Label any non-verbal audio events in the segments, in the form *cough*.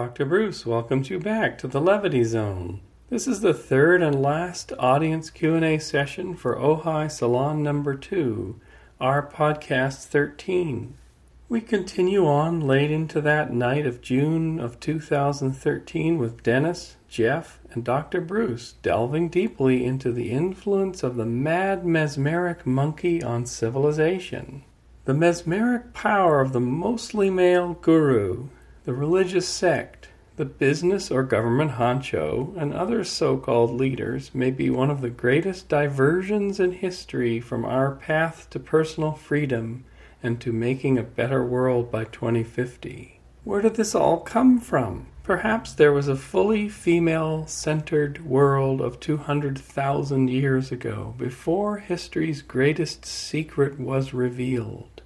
Dr. Bruce welcomes you back to the Levity Zone. This is the third and last audience Q&A session for Ojai Salon number 2, our podcast 13. We continue on late into that night of June of 2013 with Dennis, Jeff, and Dr. Bruce delving deeply into the influence of the mad mesmeric monkey on civilization. The mesmeric power of the mostly male guru, the religious sect, the business or government honcho, and other so called leaders may be one of the greatest diversions in history from our path to personal freedom and to making a better world by 2050. Where did this all come from? Perhaps there was a fully female centered world of 200,000 years ago, before history's greatest secret was revealed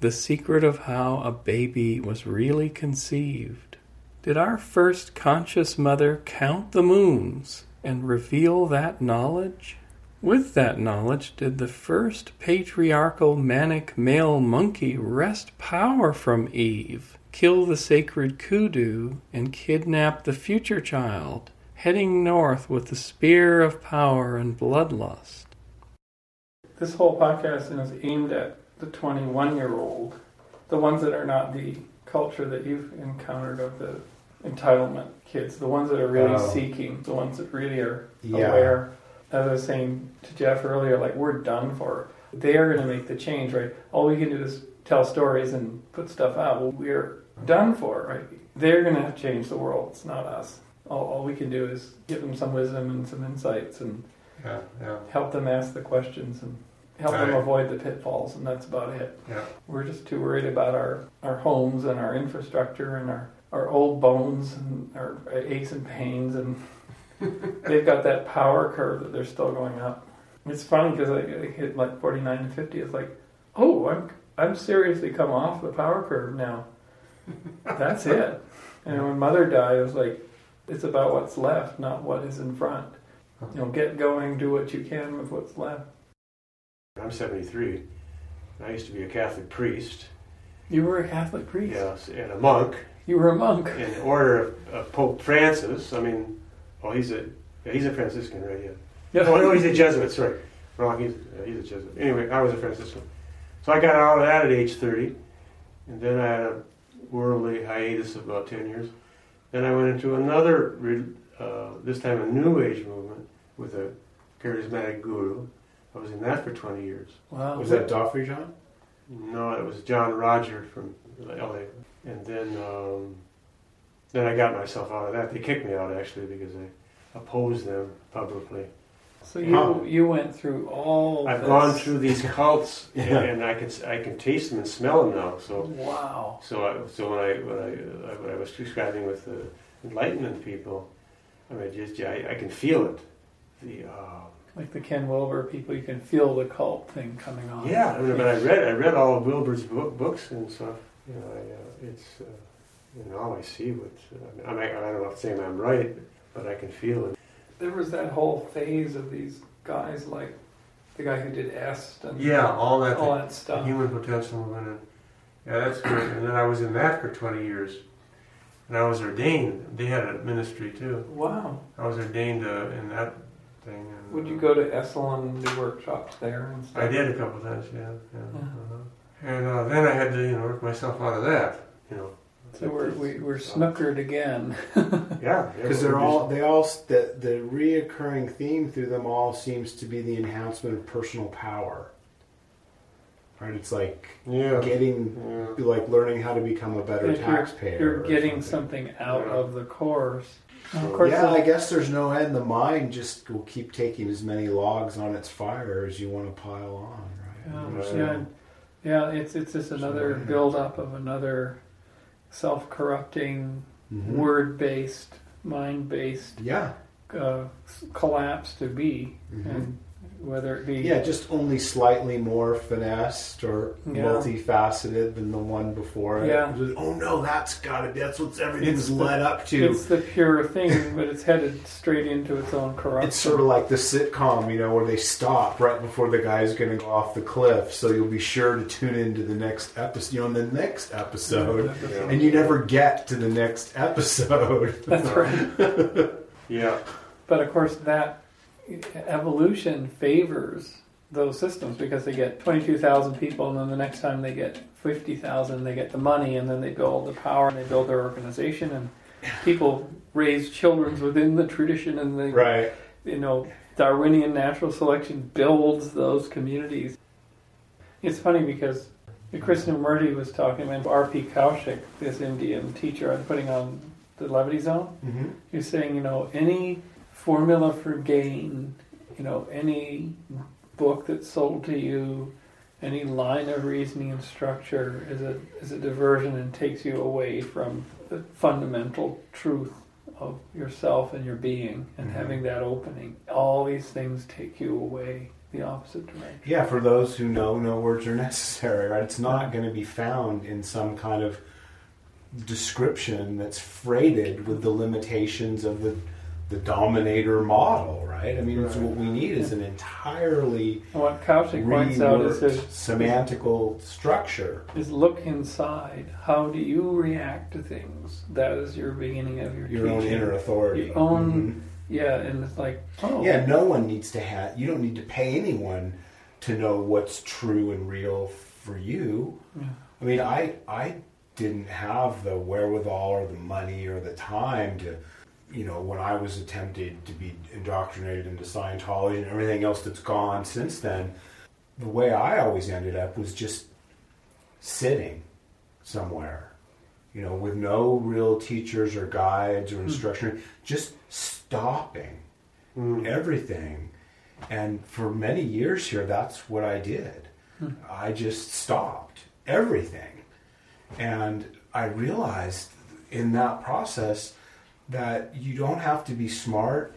the secret of how a baby was really conceived. Did our first conscious mother count the moons and reveal that knowledge? With that knowledge, did the first patriarchal manic male monkey wrest power from Eve, kill the sacred kudu, and kidnap the future child, heading north with the spear of power and bloodlust? This whole podcast is aimed at the 21 year old, the ones that are not the culture that you've encountered of the entitlement kids, the ones that are really Oh. seeking, the ones that really are Yeah. aware. As I was saying to Jeff earlier, like we're done for. They are going to make the change, right? All we can do is tell stories and put stuff out. Well, we're done for, right? They're going to change the world. It's not us. All, all we can do is give them some wisdom and some insights and Yeah, yeah, help them ask the questions and help them avoid the pitfalls, and that's about it. yeah. We're just too worried about our, our homes and our infrastructure and our, our old bones and our aches and pains, and *laughs* they've got that power curve that they're still going up. It's funny because I, I hit like 49 to 50. It's like, oh, I'm, I'm seriously come off the power curve now. That's it. *laughs* And when mother died, it was like, it's about what's left, not what is in front. You know, get going, do what you can with what's left. I'm 73. I used to be a Catholic priest, You were a Catholic priest. yes, and a monk You were a monk. in the order of, of Pope Francis. I mean, oh, he's a yeah, he's a Franciscan, right? Yeah. Oh no, he's a Jesuit. Sorry, wrong. He's uh, he's a Jesuit. Anyway, I was a Franciscan, so I got out of that at age 30, and then I had a worldly hiatus of about 10 years. Then I went into another, uh, this time a New Age movement with a charismatic guru. I was in that for 20 years. Wow. Was that Da Free John? No, it was John Roger from LA. And then um, then I got myself out of that. They kicked me out actually because I opposed them publicly. So you Huh. you went through all. I've this. gone through these cults and, Yeah. and I can I can taste them and smell them now. So Wow. so I, so when I when I uh, when I was describing with the enlightenment people, I mean just I, I can feel it. The uh, Like the Ken Wilber people, you can feel the cult thing coming on. Yeah, I mean, but I read I read all of Wilber's book, books and stuff. You know, I, uh, it's uh, you know, now I see what uh, I, mean, I don't know if saying I'm right, but I can feel it. There was that whole phase of these guys like the guy who did Est and Yeah, all that all that stuff. human potential. And, yeah, that's good. And then I was in that for 20 years, and I was ordained. They had a ministry too. Wow. I was ordained uh, in that thing. And, Would you go to Esalen and do workshops there and stuff? I did a couple times, yeah. yeah, Yeah. Uh-huh. And uh, then I had to, you know, work myself out of that. You know. So we're, we, we're snookered again. *laughs* Yeah, Because they're all they all the the reoccurring theme through them all seems to be the enhancement of personal power. Right? It's like Yeah. getting yeah. like learning how to become a better If you're- taxpayer. You're or getting something. something out Yeah. of the course. And of So- course, Yeah, the- I guess there's no end. The mind just will keep taking as many logs on its fire as you want to pile on, right? Yeah, Right. yeah, yeah. It's it's just another Right. build up of another self-corrupting, Mhm. word-based, mind-based Yeah. uh, collapse to be, Mhm. and whether it be Yeah, just only slightly more finessed or Yeah. multifaceted than the one before it. Yeah. Just, oh no, that's got to be. That's what everything's It's the- led up to. it's the pure thing, but it's headed straight into its own corruption. It's sort of like the sitcom, you know, where they stop right before the guy's going to go off the cliff, so you'll be sure to tune into the next episode, you know, the next episode, and you never get to the next episode. That's right. *laughs* Yeah. But of course, that evolution favors those systems because they get 22,000 people, and then the next time they get 50,000, they get the money, and then they build the power, and they build their organization, and people raise children within the tradition, and they, right. you know, Darwinian natural selection builds those communities. It's funny because Krishnamurti was talking about R.P. Kaushik, this Indian teacher I'm putting on the Levity Zone. hmm You're saying, you know, any formula for gain, you know, any book that's sold to you, any line of reasoning and structure is a is a diversion and takes you away from the fundamental truth of yourself and your being and Mhm. having that opening. All these things take you away the opposite direction. Yeah, for those who know, no words are *laughs* necessary, right? It's not going to be found in some kind of description that's freighted with the limitations of the the dominator model, right? I mean, it's Right. what we need is an entirely And what Kaushik points out is, there's- semantical structure. is look inside. How do you react to things? That is your beginning of your Your own inner authority. Your own mm-hmm. Yeah, and it's like, oh. Yeah, no one needs to have. You don't need to pay anyone to know what's true and real for you. Yeah. I mean, I I didn't have the wherewithal or the money or the time to, you know, when I was attempted to be indoctrinated into Scientology and everything else that's gone since then. The way I always ended up was just sitting somewhere, you know, with no real teachers or guides or instruction, just stopping Mm. everything. And for many years here, that's what I did. I just stopped everything. And I realized in that process that you don't have to be smart,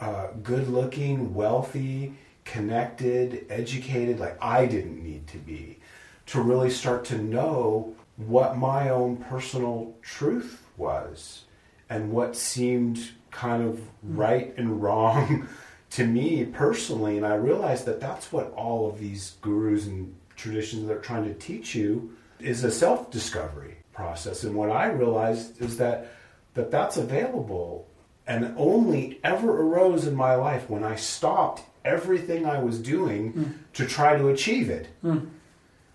uh, good looking, wealthy, connected, educated, like I didn't need to be, to really start to know what my own personal truth was and what seemed kind of right and wrong *laughs* to me personally. And I realized that that's what all of these gurus and traditions that are trying to teach you is a self discovery process. And what I realized is that, that that's available and only ever arose in my life when I stopped everything I was doing hmm. to try to achieve it. Hmm.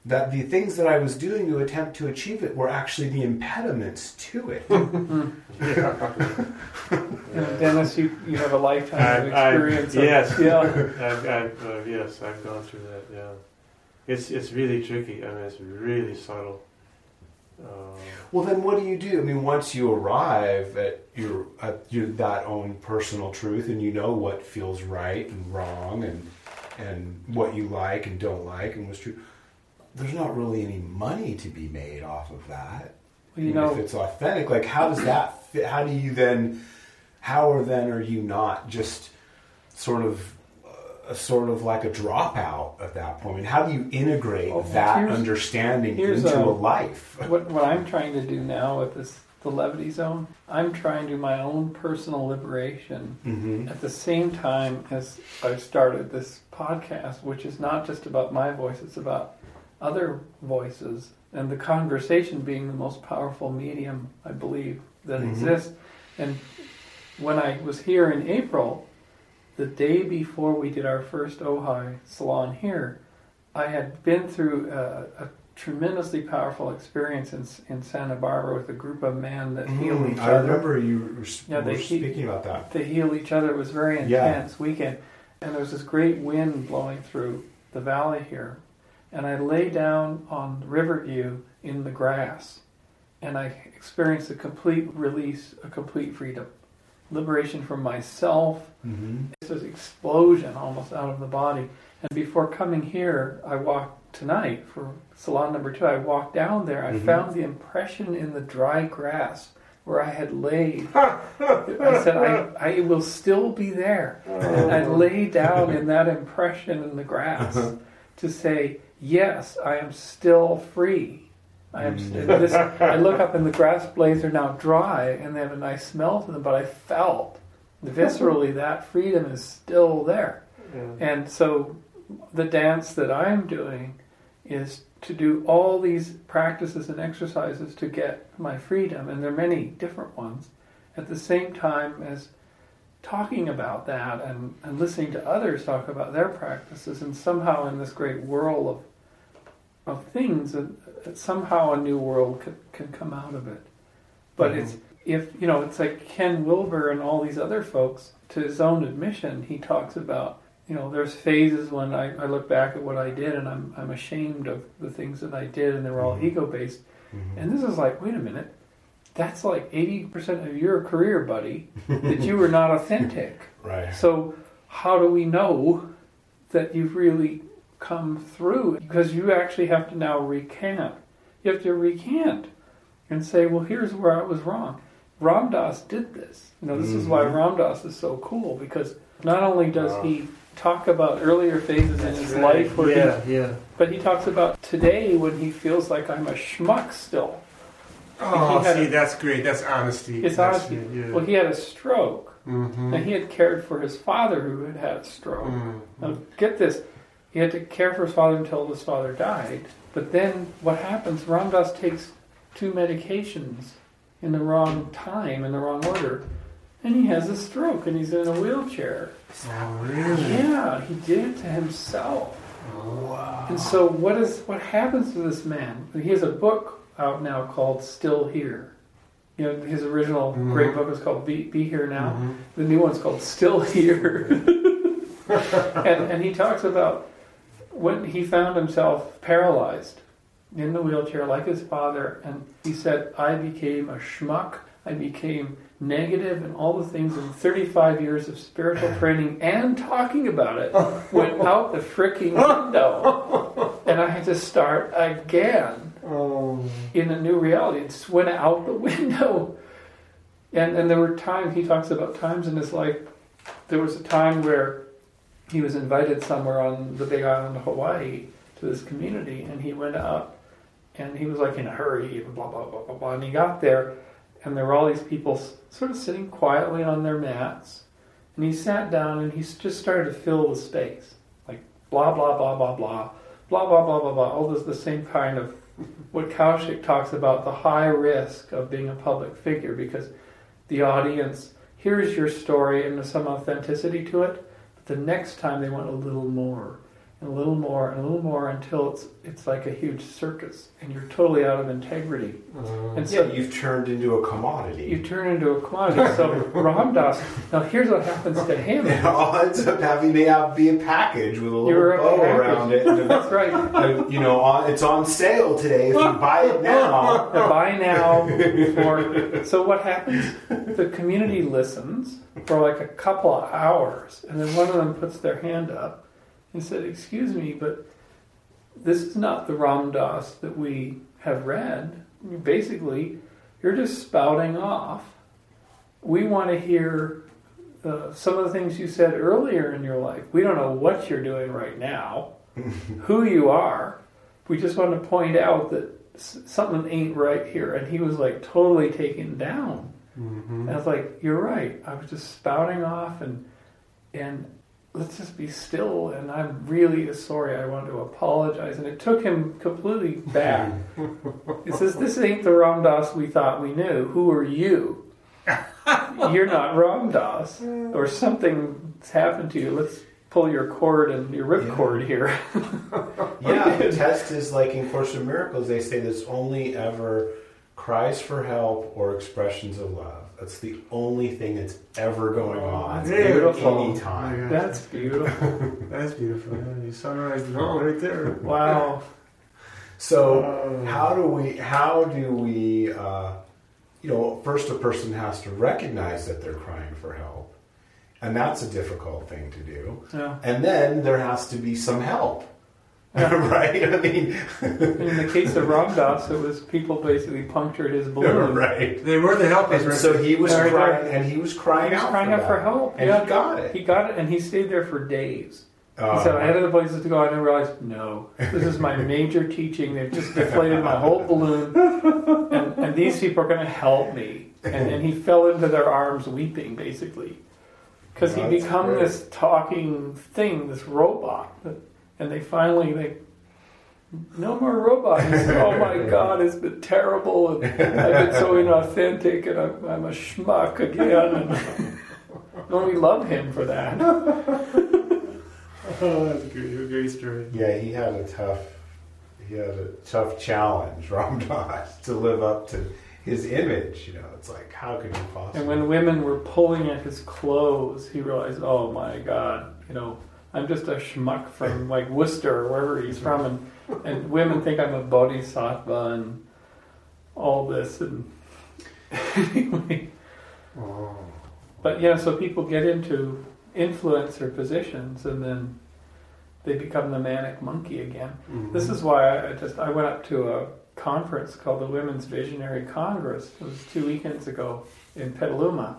That the things that I was doing to attempt to achieve it were actually the impediments to it. Hmm. And Dennis, you, you have a lifetime of I- I- experience. of, yes. Yeah. I've, I've, uh, yes, I've gone through that. Yeah, it's it's really tricky. I mean, it's really subtle. Uh, Well, then what do you do? I mean, once you arrive at your at your that own personal truth, and you know what feels right and wrong, and and what you like and don't like, and what's true, there's not really any money to be made off of that. Well, you I mean, know, if it's authentic, like how does that fit? How do you then? How or then are you not just sort of? A sort of like a dropout at that point. I how do you integrate that understanding into a- a life? *laughs* what, what I'm trying to do now with this the levity zone, I'm trying to do my own personal liberation hmm at the same time as I've started this podcast, which is not just about my voice, it's about other voices and the conversation being the most powerful medium, I believe, that Mhm. exists. And when I was here in April, the day before we did our first Ojai salon here, I had been through a, a tremendously powerful experience in, in Santa Barbara with a group of men that heal Mm, each I other remember you were, Yeah, were they speaking about that. to heal each other. It was a very Yeah. intense weekend. And there was this great wind blowing through the valley here. And I lay down on Riverview in the grass and I experienced a complete release, a complete freedom. Liberation from myself. Mm-hmm. This was explosion almost out of the body. And before coming here, I walked tonight for salon number two. I walked down there. I Mhm. found the impression in the dry grass where I had laid. *laughs* I said, I, I will still be there. And I lay down in that *laughs* impression in the grass to say, yes, I am still free. I am this, I look up and the grass blades are now dry and they have a nice smell to them, but I felt viscerally that freedom is still there. Yeah. And so the dance that I'm doing is to do all these practices and exercises to get my freedom, and there are many different ones, at the same time as talking about that and, and listening to others talk about their practices, and somehow in this great whirl of of things, that that somehow a new world can, can come out of it. But it's if you know, it's like Ken Wilber and all these other folks. To his own admission, he talks about you know, there's phases when I, I look back at what I did and I'm, I'm ashamed of the things that I did and they're all Mhm. ego based. Mhm. And this is like, wait a minute, that's like 80% of your career, buddy, that you were not *laughs* authentic. Right. So, how do we know that you've really come through? Because you actually have to now recant. You have to recant and say, well, here's where I was wrong. Ram Dass did this. You know, this is why Ram Dass is so cool because not only does Wow. he talk about earlier phases in his right. life where he yeah, yeah. but he talks about today when he feels like I'm a schmuck still. Oh, see, a- that's great. That's honesty. It's That's honesty. Yeah. Well, he had a stroke, mm-hmm. and he had cared for his father who had had a stroke. Mm-hmm. Now, get this. He had to care for his father until his father died. But then what happens, Ram Dass takes two medications in the wrong time, in the wrong order, and he has a stroke and he's in a wheelchair. Oh, really? Yeah, he did it to himself. Wow. And so what is what happens to this man? He has a book out now called Still Here. You know, his original Mhm. great book was called Be, Be Here Now. Mhm. The new one's called Still Here. *laughs* and, and he talks about when he found himself paralyzed in the wheelchair like his father, and he said, I became a schmuck, I became negative, and all the things in 35 years of spiritual training and talking about it *laughs* went out the freaking window. And I had to start again Oh. in a new reality. It went out the *laughs* window. And and there were times he talks about times in his life. There was a time where he was invited somewhere on the big island of Hawaii to this community, and he went up, and he was like in a hurry, blah blah blah blah blah. And he got there, and there were all these people sort of sitting quietly on their mats, and he sat down and he just started to fill the space, like blah blah blah blah blah, blah blah blah blah blah. All this the same kind of what Kaushik talks about the high risk of being a public figure because the audience hears your story and there's some authenticity to it, the next time they want a little more and a little more and a little more until it's it's like a huge circus and you're totally out of integrity. Uh, And so Yeah, you've turned into a commodity. you turn into a commodity. So *laughs* Ram Dass, now here's what happens to him. *laughs* It all ends up having to have, be a package with a little You're bow package. around it. *laughs* That's right. uh, you know, on, it's on sale today. If you buy it now, Now, buy now. Or, so what happens? The community listens for like a couple of hours, and then one of them puts their hand up and said, "Excuse me, but this is not the Ram Dass that we have read. Basically, you're just spouting off. We want to hear." Uh, some of the things you said earlier in your life. We don't know what you're doing right now, *laughs* who you are. We just want to point out that s- something ain't right here. And he was like totally taken down. Mhm. And I was like, you're right. I was just spouting off and and let's just be still. And I'm really sorry. I want to apologize. And it took him completely back. *laughs* He says, this ain't the Ram Dass we thought we knew. Who are you? *laughs* You're not Ram Dass. Or something's happened to you. Let's pull your cord and your Yeah. ripcord here. *laughs* yeah, the test is like in Course of Miracles. They say there's only ever cries for help or expressions of love. That's the only thing that's ever going on Beautiful. any time. That's beautiful. That's beautiful. *laughs* Yeah, you summarized it all right there. Wow. So Oh. how do we how do we uh, you know first a person has to recognize that they're crying for help and that's a difficult thing to do Yeah. and then there has to be some help *laughs* right? I mean, In the case of Ram Dass, it was people basically punctured his balloon. *laughs* right. They were the helpers. And so he was crying, right. and he was crying He was out, crying for out for help, and yeah. he got it. He got it, and he stayed there for days. Oh. He said, I had other places to go. I didn't realize, no, this is my major teaching. They've just deflated my whole balloon, and, and these people are going to help me. And, and he fell into their arms weeping, basically, because he That's become great. this talking thing, this robot. And they finally, they, no more robot. He said, oh my *laughs* God, it's been terrible, and I've been so inauthentic, and I'm, I'm a schmuck again. And, *laughs* and we love him for that. *laughs* Oh, that's a great, a great story. Yeah, he had a tough, he had a tough challenge, Ram Dass, to live up to his image. You know, it's like how could you possibly? And when women were pulling at his clothes, he realized, oh my God, you know, I'm just a schmuck from like Worcester or wherever he's from, and and women think I'm a bodhisattva and all this, and anyway. oh. But yeah, so people get into influencer positions, and then they become the manic monkey again. Mm-hmm. This is why I I just I went up to a conference called the Women's Visionary Congress. It was two weekends ago in Petaluma,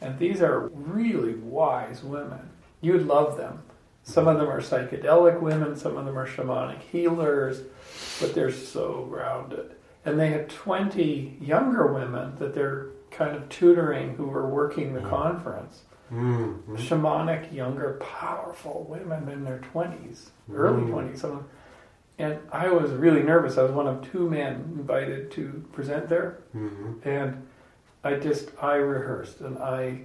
and these are really wise women. You'd love them. Some of them are psychedelic women, some of them are shamanic healers, but they're so grounded. And they had 20 younger women that they're kind of tutoring who were working the conference Mm-hmm. shamanic, younger, powerful women in their 20s, early Mm. 20s. Some of them. And I was really nervous. I was one of two men invited to present there. Mm-hmm. And I just, I rehearsed and I,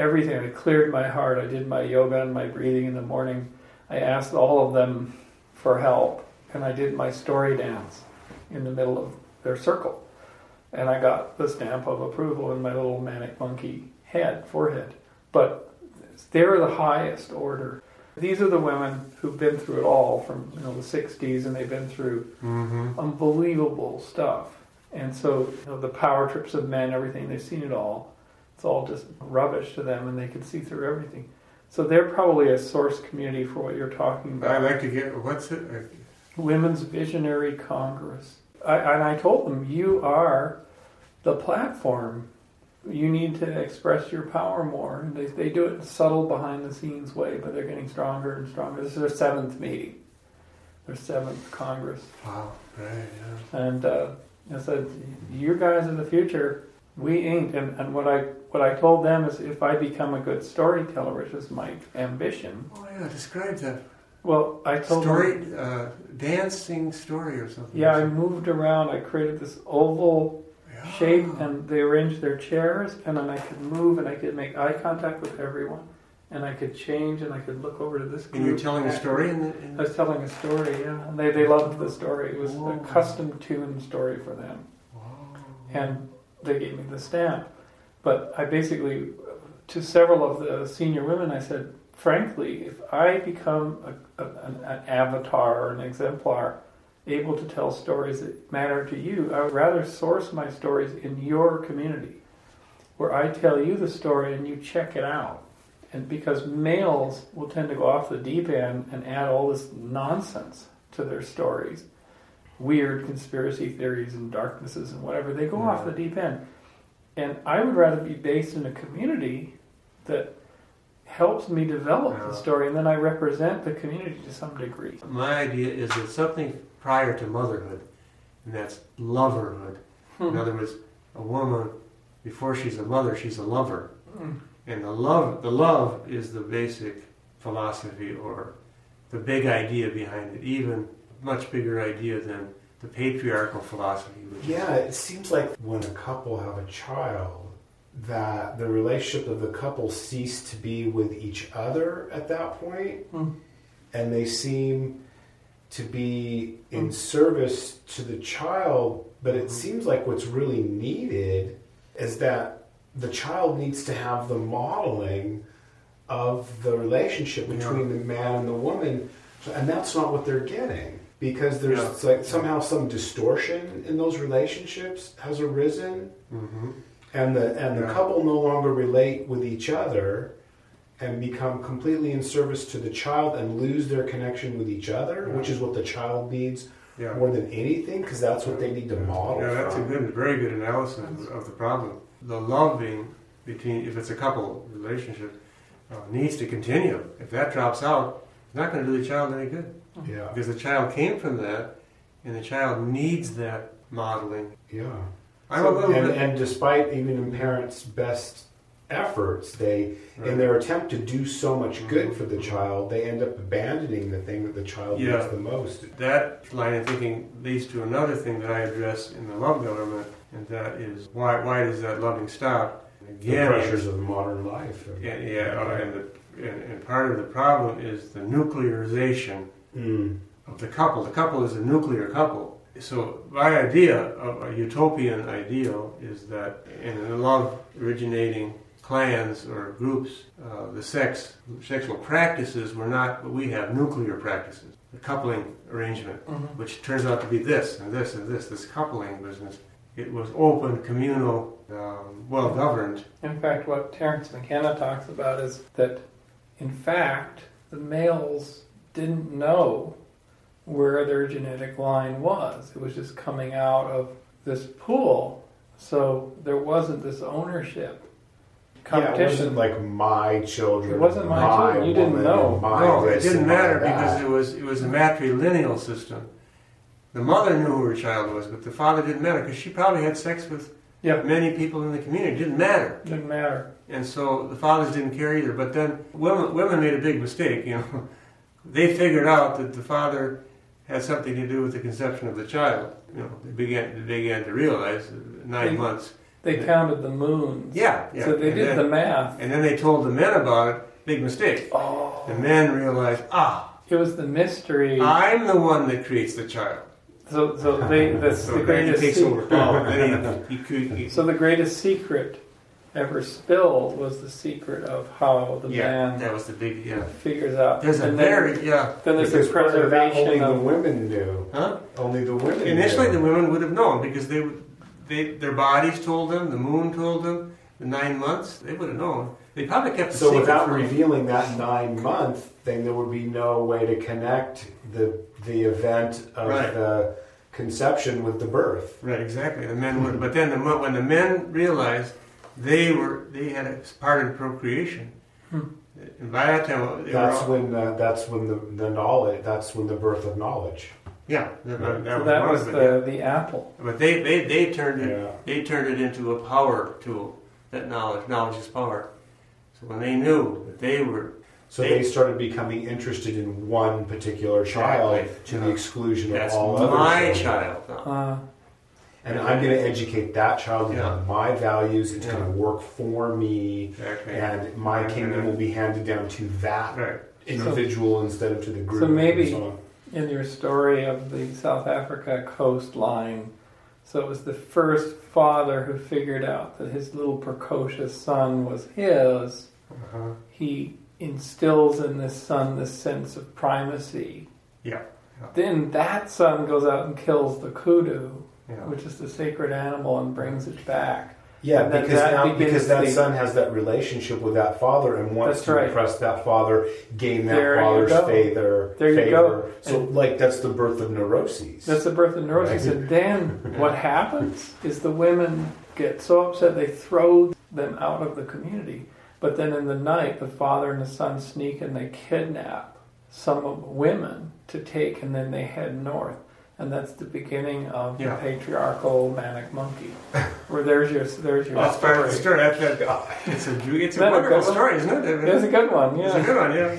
everything, I cleared my heart. I did my yoga and my breathing in the morning. I asked all of them for help. And I did my story dance in the middle of their circle. And I got the stamp of approval in my little manic monkey head, forehead. But they're the highest order. These are the women who've been through it all from you know the 60s and they've been through Mm-hmm. unbelievable stuff. And so you know, the power trips of men, everything, they've seen it all. It's all just rubbish to them and they can see through everything. So they're probably a source community for what you're talking about. I about. like to get what's it? Women's Visionary Congress. I, and I told them, you are the platform. You need to express your power more. And they, they do it in a subtle, behind the scenes way, but they're getting stronger and stronger. This is their seventh meeting, their seventh Congress. Wow, right, yeah. And uh, I said, "You guys are the future. We ain't." And, and what I what I told them is, if I become a good storyteller, which is my ambition. Oh yeah, describe that Well, I told them, uh, dancing story or something. yeah, I moved around. I created this oval Yeah. shape, and they arranged their chairs, and then I could move, and I could make eye contact with everyone, and I could change, and I could look over to this group. And you're telling a story in the. In I was telling a story, yeah, and they, they loved the story. It was Whoa. a custom tuned story for them. wow. and they gave me the stamp. But I basically, to several of the senior women, I said, frankly, if I become a, a, an, an avatar or an exemplar able to tell stories that matter to you, I would rather source my stories in your community, where I tell you the story and you check it out. And because males will tend to go off the deep end and add all this nonsense to their stories weird conspiracy theories and darknesses and whatever. They go Yeah. off the deep end. And I would rather be based in a community that helps me develop Yeah. the story and then I represent the community to some degree. My idea is that something prior to motherhood, and that's loverhood. In other words, a woman before she's a mother, she's a lover, Mm. and the love, the love is the basic philosophy or the big idea behind it. Even much bigger idea than the patriarchal philosophy. Which Yeah, it seems like when a couple have a child, that the relationship of the couple cease to be with each other at that point, Hmm. and they seem to be in Hmm. service to the child. But it Mhm. seems like what's really needed is that the child needs to have the modeling of the relationship Yeah. between the man and the woman, and that's not what they're getting because there's Yeah. like somehow some distortion in those relationships has arisen hmm and the and the Yeah. couple no longer relate with each other and become completely in service to the child and lose their connection with each other, which is what the child needs Yeah. more than anything, because that's what they need to model. Yeah, that's a good, very good analysis of- of the problem. The loving between, if it's a couple relationship, uh, needs to continue. If that drops out, it's not going to do the child any good Yeah, because the child came from that, and the child needs that modeling. yeah. I'm So- a little and, bit. and despite even in parents' best efforts, they Right. in their attempt to do so much good for the child, they end up abandoning the thing that the child Yeah. needs the most. That line of thinking leads to another thing that I address in the love government, and that is why why does that loving stop? And The pressures of modern life. yeah, yeah, uh, and, the, and, and part of the problem is the nuclearization Mm. of the couple. The couple is a nuclear couple. So my idea of a utopian ideal is that in a love originating clans or groups, uh, the sex sexual practices were not what we have nuclear practices. The coupling arrangement, Mhm. which turns out to be this and this and this, this coupling business. It was open, communal, um, well governed. In fact, what Terence McKenna talks about is that, in fact, the males didn't know where their genetic line was. It was just coming out of this pool. So there wasn't this ownership. competition. Yeah, it Competition. wasn't like my children. It wasn't my children. You didn't know. my No, it didn't matter because it was it was a matrilineal system. The mother knew who her child was, but the father didn't matter because she probably had sex with Yeah. many people in the community. It didn't matter, didn't matter. And so the fathers didn't care either. But then women women made a big mistake. You know, *laughs* they figured out that the father had something to do with the conception of the child. You know, they began they began to realize nine They- months. They Yeah. counted the moons. Yeah, yeah. So they and did then, the math. and then they told the men about it. Big mistake. Oh. The men realized, ah, It was the mystery. I'm the one that creates the child. So, so they, that's *laughs* So the greatest. secret. *laughs* over power. Then he, he, he, So the greatest secret ever spilled was the secret of how the yeah, man that was the big yeah. figures out. There's a and then, very yeah, then there's Because the part of that only preservation the of. women knew. huh? Only the women. Initially, knew. the women would have known because they would, they their bodies told them, the moon told them, the nine months they would have known. They probably kept the So secret without from- revealing that nine month thing, there would be no way to connect the the event of Right. the conception with the birth. Right, exactly. The men would, but then the, when the men realized they were they had a part in procreation, Hmm. and by that time they That's were all, when uh, that's when the, the knowledge. That's when the birth of knowledge. yeah that, that, So was that one was the, the apple. But they, they, they turned it Yeah. they turned it into a power tool. That knowledge, knowledge is power. So when they knew that they were, So they started becoming interested in one particular child Exactly. to the exclusion that's of all other my child. now. Uh, And I'm going to educate that child Yeah. on my values. It's Yeah. going to work for me, Exactly. and my Yeah. kingdom will be handed down to that right. individual instead of to the group. So maybe- so in your story of the South Africa coastline, so it was the first father who figured out that his little precocious son was his. Uh-huh. He instills in this son this sense of primacy. Yeah. Then that son goes out and kills the kudu, Yeah. which is the sacred animal, and brings it back. Yeah, because that now because that the- son has that relationship with that father and wants to right. impress that father, gain that There you father's favor. There you favor. go. So And- like that's the birth of neuroses. That's the birth of neuroses. Right. And then what *laughs* happens is the women get so upset they throw them out of the community. But then in the night, the father and the son sneak and they kidnap some of the women to take, and then they head north. And that's the beginning of Yeah. the patriarchal manic monkey. *laughs* Where there's your there's your oh, That's part of the story. story. Oh, that's, that, it's a it's a Isn't that a wonderful good one? story, isn't it? It's a good one, Yeah, It's a yeah. good one, yeah.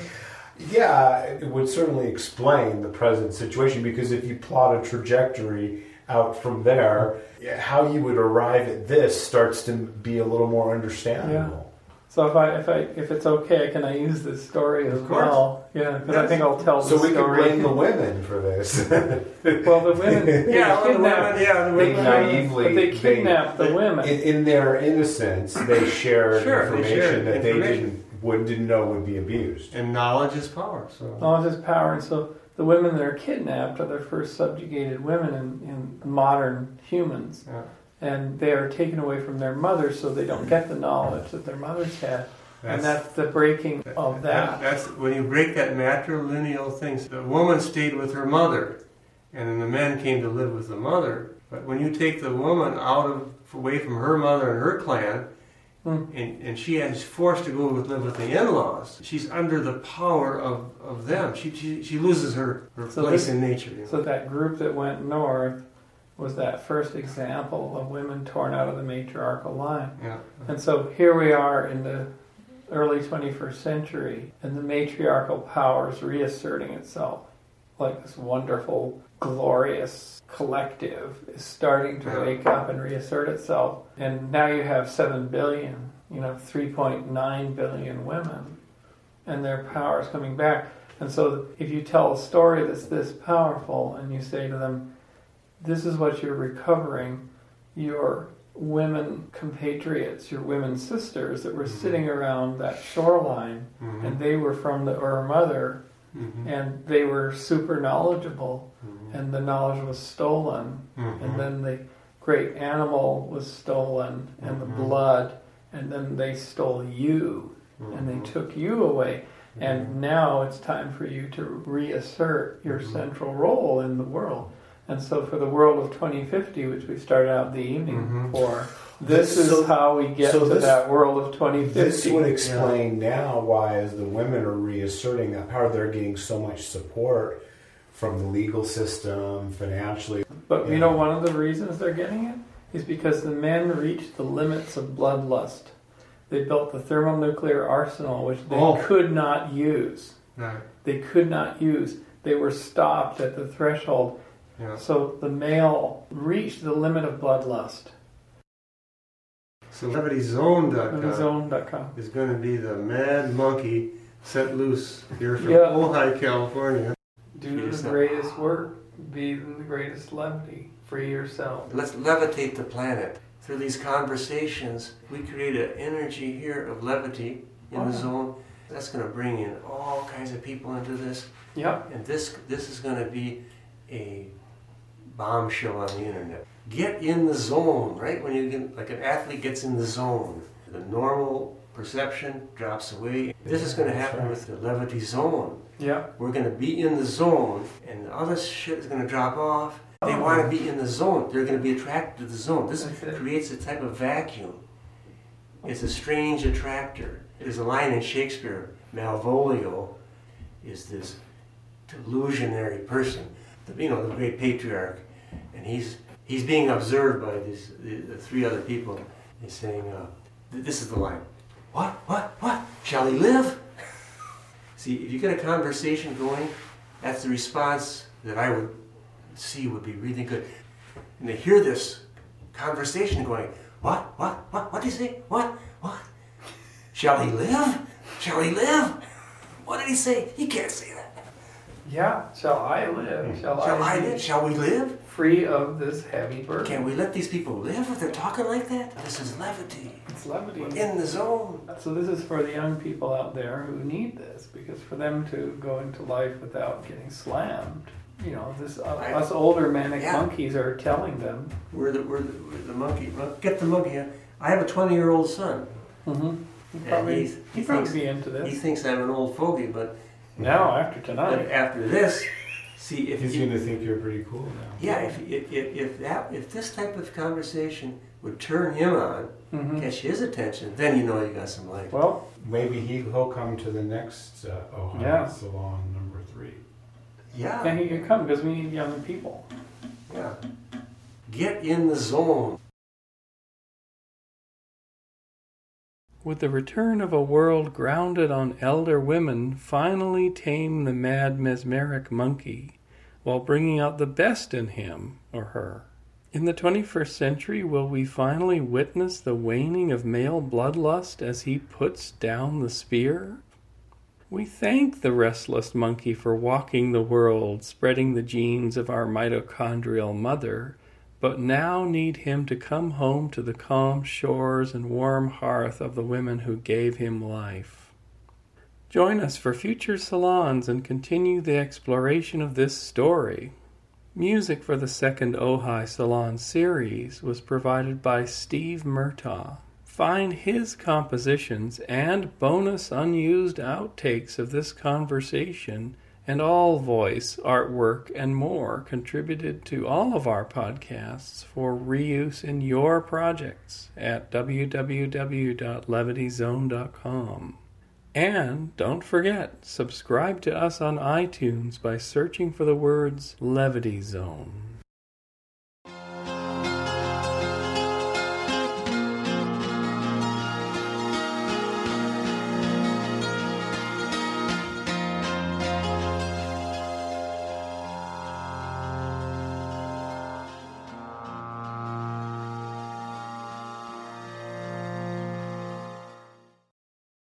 Yeah, it would certainly explain the present situation because if you plot a trajectory out from there, how you would arrive at this starts to be a little more understandable. So if I if I if it's okay, can I use this story as Of well? Yeah, because I think I'll tell the So we can blame the women for this. *laughs* well, the women. they Yeah, the women, yeah, the They women. naively- But they they- the in, women. in their innocence, they share Sure, they information share that they didn't would, didn't know would be abused. And knowledge is power. So Knowledge is power, and so the women that are kidnapped are the first subjugated women in, in modern humans, yeah. And they are taken away from their mothers, so they don't get the knowledge that their mothers had. and that's the breaking of that. That's when you break that matrilineal thing. The woman stayed with her mother, and then the men came to live with the mother. But when you take the woman out of away from her mother and her clan, Hmm. and, and she is forced to go with, live with the in-laws, she's under the power of, of them. She, she, she loses her, her So place this- in nature. you know. So that group that went north was that first example of women torn out of the matriarchal line. yeah. And so here we are in the early 21st century, and the matriarchal power is reasserting itself. Like this wonderful, glorious collective is starting to Yeah. wake up and reassert itself. And now you have 7 billion, you know, 3.9 billion women, and their power is coming back. And so if you tell a story that's this powerful and you say to them, this is what you're recovering, your women compatriots, your women sisters that were Mhm. sitting around that shoreline, Mhm. and they were from the Ur Mother, Mhm. and they were super knowledgeable, Mhm. and the knowledge was stolen, Mhm. and then the great animal was stolen, and the Mhm. blood, and then they stole you, and they took you away. And now it's time for you to reassert your central role in the world. And so, for the world of 2050, which we started out the evening Mhm. for, this So- is how we get so to this- that world of 2050. This would explain now why, as the women are reasserting that power, they're getting so much support from the legal system, financially. But you Yeah. know, one of the reasons they're getting it is because the men reached the limits of bloodlust. They built the thermonuclear arsenal, which they Oh. could not use. Right. They could not use. They were stopped at the threshold. Yeah. So the male reached the limit of bloodlust. So LevityZone.com Zone.com. is going to be the mad monkey set loose here from Yeah. Ojai, California. Do the sir. greatest work. Be the greatest levity. Free yourself. Let's levitate the planet. Through these conversations, we create an energy here of levity in Oh. the zone. That's going to bring in all kinds of people into this, Yep. and this this is going to be a bombshell on the internet. Get in the zone, right? When you get like an athlete gets in the zone, the normal perception drops away. This is going to happen with the levity zone. Yeah. We're going to be in the zone, and the other shit is going to drop off. They Oh. want to be in the zone. They're going to be attracted to the zone. This creates a type of vacuum. It's a strange attractor. There's a line in Shakespeare, Malvolio is this delusionary person, you know, the great patriarch, and he's he's being observed by these the, three other people. He's saying, uh, th- "This is the line. What? What? What? Shall he live?" *laughs* See, if you get a conversation going, that's the response that I would see would be really good. And they hear this conversation going, what, what, what, what did he say? What, what? Shall he live? Shall he live? *laughs* What did he say? He can't say. Yeah. Shall I live? Shall, Shall I be live? Shall we live? free of this heavy burden? Can we let these people live if they're talking like that? This is levity. It's levity. In the zone. So this is for the young people out there who need this, because for them to go into life without getting slammed, you know, this uh, I- us older manic Yeah. monkeys are telling them. We're the, we're the, we're the monkey. Get the monkey. I have a 20 year old son. Mm-hmm. And probably, he's- he'd he probably thinks- be into He this. thinks I'm an old fogey, but, Now, after but tonight, after this, see, if He's going to think you're pretty cool now. Yeah, if, if, if, if that if this type of conversation would turn him on, hmm catch his attention, then you know you got some life. well, Maybe he, he'll come to the next uh, Ojai Yeah. Salon number three. Yeah, then he can come because we need young people. yeah. Get in the zone. Would the return of a world grounded on elder women finally tame the mad mesmeric monkey while bringing out the best in him or her? In the 21st century, will we finally witness the waning of male bloodlust as he puts down the spear? We thank the restless monkey for walking the world, spreading the genes of our mitochondrial mother, but now need him to come home to the calm shores and warm hearth of the women who gave him life. Join us for future salons and continue the exploration of this story. Music for the second Ojai Salon series was provided by Steve Murtaugh. Find his compositions and bonus unused outtakes of this conversation and all voice, artwork, and more contributed to all of our podcasts for reuse in your projects at www.levityzone.com. And don't forget, subscribe to us on iTunes by searching for the words Levity Zone.